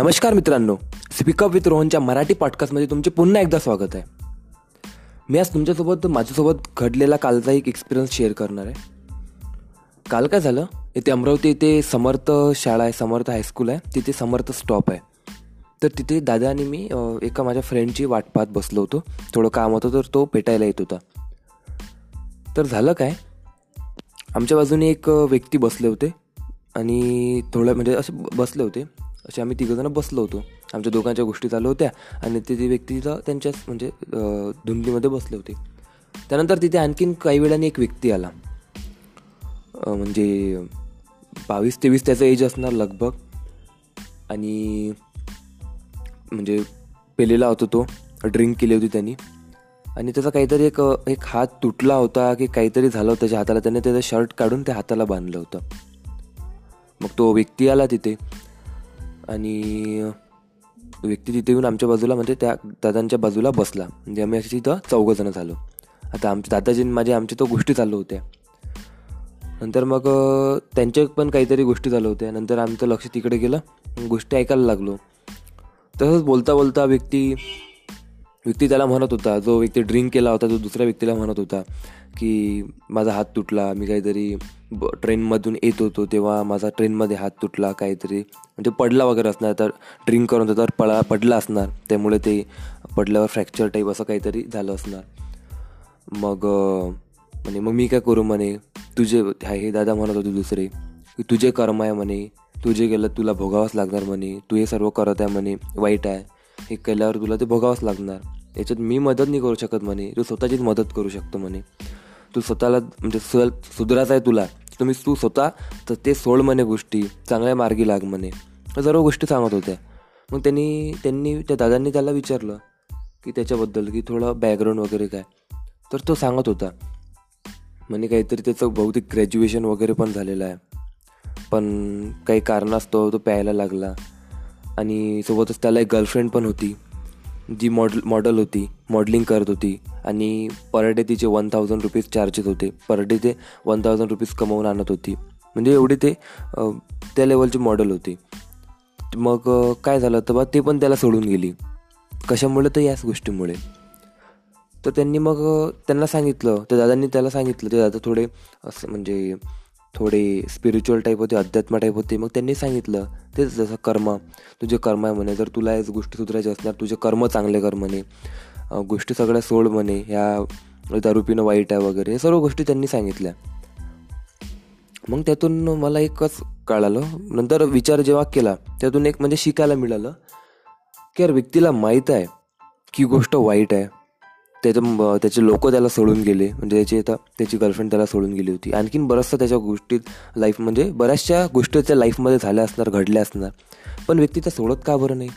नमस्कार मित्रांनो speak up with रोहनच्या मराठी पॉडकास्टमध्ये तुमचे पुन्हा एकदा स्वागत आहे. मी आज तुमच्यासोबत माझ्यासोबत घडलेला कालचा एक एक्सपिरियन्स शेअर करणार आहे. काल काय झालं? इथे अमरावती इथे समर्थ शाळा आहे समर्थ हायस्कूल आहे. तिथे समर्थ स्टॉप आहे. तर तिथे दादा आणि मी एका माझ्या फ्रेंडची वाट पाहत बसलो होतो. थोडं काम होतं तर तो भेटायला येत होता. तर झालं काय? आमच्या बाजूने एक व्यक्ती बसले होते. आणि थोडं म्हणजे असे बसले होते. असे आम्ही तिघंजणं बसलो होतो. आमच्या दोघांच्या गोष्टी चालू होत्या आणि ते व्यक्ती तिथं त्यांच्याच म्हणजे धुंदीमध्ये बसले होते. त्यानंतर तिथे आणखीन काही वेळाने एक व्यक्ती आला. म्हणजे बावीस तेवीस त्याचं एज असणार लगभग. आणि म्हणजे पेलेला होता तो. ड्रिंक केली होती त्यांनी. आणि त्याचा काहीतरी एक एक हात तुटला होता की काहीतरी झालं होतं त्याच्या हाताला. त्याने त्याचं शर्ट काढून त्या हाताला बांधलं होतं. मग तो व्यक्ती आला तिथे. आणि व्यक्ती तिथे येऊन आमच्या बाजूला म्हणजे त्या दादांच्या बाजूला बसला. म्हणजे आम्ही अशी तिथं चौघजणं झालो. आता आमच्या दादाजी माझे आमच्या तो गोष्टी चालू होत्या. नंतर मग त्यांच्या पण काहीतरी गोष्टी चालू होत्या. नंतर आमचं लक्ष तिकडे गेलं. गोष्टी ऐकायला लागलो. तसंच बोलता बोलता व्यक्ती व्यक्ती त्याला म्हणत होता जो व्यक्ती ड्रिंक केला होता तो दुसऱ्या व्यक्तीला म्हणत होता की माझा हात तुटला मी काहीतरी ब ट्रेनमधून येत होतो तेव्हा माझा ट्रेनमध्ये हात तुटला काहीतरी म्हणजे पडला वगैरे असणार तर ड्रिंक करून तर पळा पडला असणार त्यामुळे ते पडल्यावर फ्रॅक्चर टाईप असं काहीतरी झालं असणार. मग म्हणे मग मी काय करू? म्हणे तुझे हे दादा म्हणत होते दुसरे की तुझे कर्म आहे म्हणे तुझे गेलं तुला भोगावंच लागणार म्हणे तू हे सर्व करत आहे म्हणे वाईट आहे हे केल्यावर तुला ते भोगावंच लागणार. याच्यात मी मदत नाही करू शकत म्हणे. तू स्वतःचीच मदत करू शकतो म्हणे. तू स्वतःला म्हणजे सुधरायचं आहे तुला. तुम्ही तू स्वतः तर ते सोड म्हणे गोष्टी. चांगल्या मार्गी लाग म्हणे. सर्व गोष्टी सांगत होत्या. मग त्यांनी त्यांनी त्या दादांनी त्याला विचारलं की त्याच्याबद्दल की थोडं बॅकग्राऊंड वगैरे काय. तर तो सांगत होता. म्हणे काहीतरी त्याचं बहुतेक ग्रॅज्युएशन वगैरे पण झालेलं आहे. पण काही कारणास्तव तो प्यायला लागला. आणि सोबतच त्याला एक गर्लफ्रेंड पण होती जी मॉडल मॉडल होती मॉडलिंग करत होती आणि पर डे तिचे वन थाउजंड रुपीज चार्जेस होते. पर डे ते वन थाउजंड रुपीज कमवून आणत होती. म्हणजे एवढी ते त्या लेवलची मॉडल होती. मग काय झालं तर बा ते पण त्याला सोडून गेली. कशामुळे तर याच गोष्टीमुळे. तर त्यांनी मग त्यांना सांगितलं त्या दादांनी त्याला सांगितलं ते दादा थोडे असं म्हणजे थोडे स्पिरिच्युअल टाईप होते अध्यात्म टाईप होते. मग त्यांनी सांगितलं तेच जसं कर्म तुझे कर्म आहे म्हणे जर तुला याच गोष्टी सुधारायच्या असणार तुझे कर्म चांगले कर म्हणे. गोष्टी सगळ्या सोड म्हणे ह्या दारुपीनं वाईट आहे वगैरे सर्व गोष्टी त्यांनी सांगितल्या. मग त्यातून मला एकच कळालं नंतर विचार जेव्हा केला त्यातून एक म्हणजे शिकायला मिळालं की यार व्यक्तीला माहीत आहे की गोष्ट वाईट आहे. त्याचं त्याचे लोक त्याला सोडून गेले. म्हणजे त्याची आता त्याची गर्लफ्रेंड त्याला सोडून गेली होती. आणखीन बऱ्याचशा त्याच्या गोष्टीत लाईफ म्हणजे बऱ्याचशा गोष्टी त्याच्या लाईफमध्ये झाल्या असणार घडल्या असणार. पण व्यक्ती त्या सोडत का बरं नाही?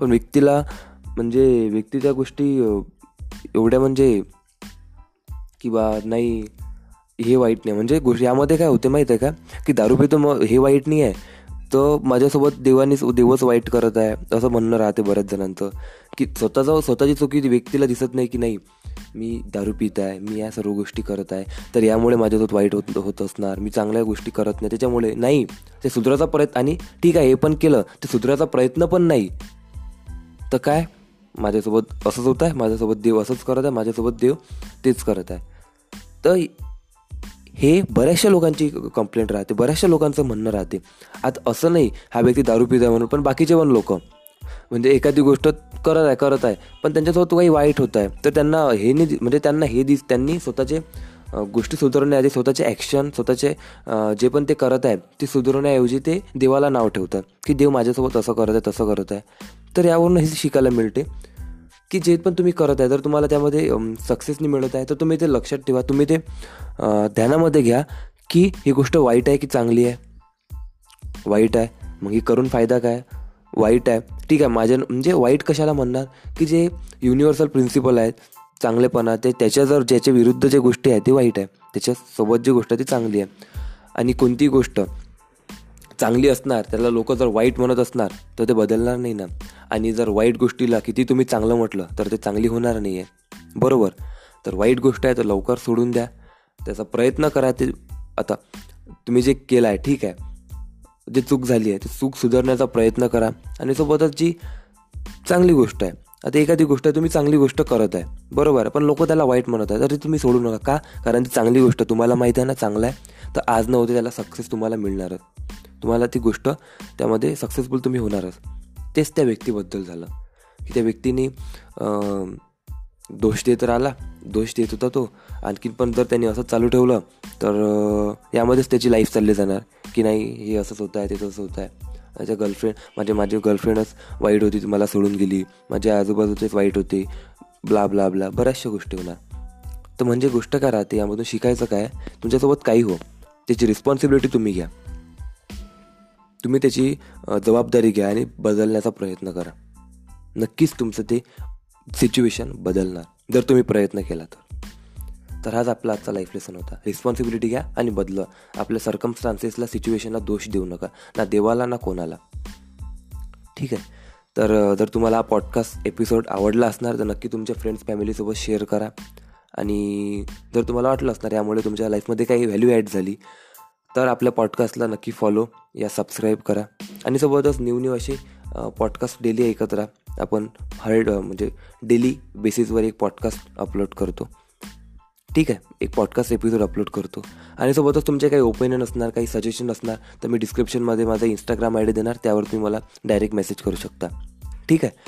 पण व्यक्तीला म्हणजे व्यक्ती त्या गोष्टी एवढ्या म्हणजे की बा नाही हे वाईट नाही. म्हणजे गोष्ट यामध्ये काय होते माहीत आहे का? की दारू पितो मग हे वाईट नाही आहे. तर माझ्यासोबत देवानेच देवच वाईट करत आहे असं म्हणणं राहते बऱ्याच जणांचं. की स्वतःचा स्वतःची चुकी व्यक्तीला दिसत नाही की नाही मी दारू पित आहे मी या सर्व गोष्टी करत आहे तर यामुळे माझ्यासोबत वाईट होत होत असणार मी चांगल्या गोष्टी करत नाही त्याच्यामुळे नाही. ते सुधराचा प्रयत्न आणि ठीक आहे हे पण केलं ते सुधराचा प्रयत्न पण नाही. तर काय? माझ्यासोबत असंच होत आहे माझ्यासोबत देव असंच करत आहे माझ्यासोबत देव तेच करत आहे. तर हे बऱ्याचशा लोकांची कंप्लेंट राहते बऱ्याचशा लोकांचं म्हणणं राहते. आता असं नाही हा व्यक्ती दारू पित आहे म्हणून पण बाकीचे पण लोक. म्हणजे एखादी गोष्ट करत आहे करत आहे पण त्यांच्यासोबत काही वाईट होत आहे. तर त्यांना हे नाही म्हणजे त्यांना हे दिस त्यांनी स्वतःचे गोष्टी सुधारण्याआधी स्वतःचे ॲक्शन स्वतःचे जे पण ते करत आहेत ते सुधारण्याऐवजी ते देवाला नाव ठेवतात. की देव माझ्यासोबत असं करत आहे तसं करत आहे. तर यावरून हे शिकायला मिळते. की जे पण तुम्ही करत आहे जर तुम्हाला त्यामध्ये सक्सेस नाही मिळत आहे तर तुम्ही ते लक्षात ठेवा. तुम्ही ते ध्यानामध्ये घ्या की ही गोष्ट वाईट आहे की चांगली आहे? वाईट आहे. मग ही करून फायदा काय? वाईट आहे. ठीक आहे माझ्या म्हणजे वाईट कशाला म्हणणार? की जे युनिव्हर्सल प्रिन्सिपल आहेत चांगलेपणा ते त्याच्या जर ज्याच्या विरुद्ध जे गोष्टी आहेत ते वाईट आहे. त्याच्यासोबत जी गोष्ट ती चांगली आहे. आणि कोणती गोष्ट चांगली असणार त्याला लोक जर वाईट म्हणत असणार तर ते बदलणार नाही ना. आणि जर वाईट गोष्टीला किती तुम्ही चांगलं म्हटलं तर ते चांगली होणार नाही आहे बरोबर? तर वाईट गोष्ट आहे तर लवकर सोडून द्या. त्याचा प्रयत्न करा ते. आता तुम्ही जे केलं आहे ठीक आहे. जे चूक झाली आहे ती चूक सुधारण्याचा प्रयत्न करा. आणि सोबतच जी चांगली गोष्ट आहे आता एखादी गोष्ट तुम्ही चांगली गोष्ट करत आहे. बरोबर पण लोक त्याला वाईट म्हणत आहे तरी तुम्ही सोडू नका. का? कारण ती चांगली गोष्ट तुम्हाला माहिती आहे ना चांगलं आहे. तर आज न होते त्याला सक्सेस तुम्हाला मिळणारच तुम्हाला ती गोष्ट त्यामध्ये सक्सेसफुल तुम्ही होणारच तेच त्या व्यक्तीबद्दल झालं. की त्या व्यक्तीने दोष देत राहिला. दोष देत होता तो. आणखीन पण जर त्यांनी असं चालू ठेवलं तर यामध्येच त्याची लाईफ चालली जाणार. की नाही हे असंच होतं आहे ते तसं होतं आहे माझ्या गर्लफ्रेंड माझे माझी गर्लफ्रेंडच वाईट होती मला सोडून गेली. माझ्या आजूबाजूचेच वाईट होते. ब्ला ब्ला ब्ला बऱ्याचशा गोष्टी होणार. तर म्हणजे गोष्ट काय राहते यामधून शिकायचं काय? तुमच्यासोबत काही हो. त्याची रिस्पॉन्सिबिलिटी तुम्ही घ्या. तुम्ही त्याची जबाबदारी घ्या आणि बदलण्याचा प्रयत्न करा. नक्कीच तुमचं ते सिच्युएशन बदलणार जर तुम्ही प्रयत्न केला तर. तर हाच आपला आजचा लाईफ लेसन होता. रिस्पॉन्सिबिलिटी घ्या आणि बदला. आपल्या सर्कमस्टान्सेसला सिच्युएशनला दोष देऊ नका. ना देवाला ना कोणाला. ठीक आहे? तर जर तुम्हाला हा पॉडकास्ट एपिसोड आवडला असणार तर नक्की तुमच्या फ्रेंड्स फॅमिलीसोबत शेअर करा. आणि जर तुम्हाला वाटलं असणार यामुळे तुमच्या लाईफमध्ये काही व्हॅल्यू ॲड झाली तर आपल्या पॉडकास्टला नक्की फॉलो या सबस्क्राईब करा. आणि सोबतच न्यू न्यू असे पॉडकास्ट डेली ऐकत राहा. आपण हर म्हणजे डेली बेसिसवर एक पॉडकास्ट अपलोड करतो. ठीक आहे एक पॉडकास्ट एपिसोड अपलोड करतो. आणि सोबतच तुमचे काही ओपिनियन असणार काही सजेशन असणार तर मी डिस्क्रिप्शनमध्ये माझा इंस्टाग्राम आय डी देणार त्यावर तुम्ही मला डायरेक्ट मेसेज करू शकता. ठीक आहे?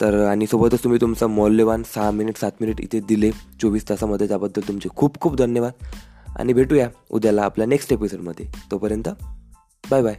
तर आणि सोबतच तुम्ही तुमचा मौल्यवान सहा मिनिट सात मिनिट इथे दिले चोवीस तासामध्ये त्याबद्दल तुमचे खूप खूप धन्यवाद. आणि भेटूया उद्याला आपल्या नेक्स्ट एपिसोडमध्ये तोपर्यंत बाय बाय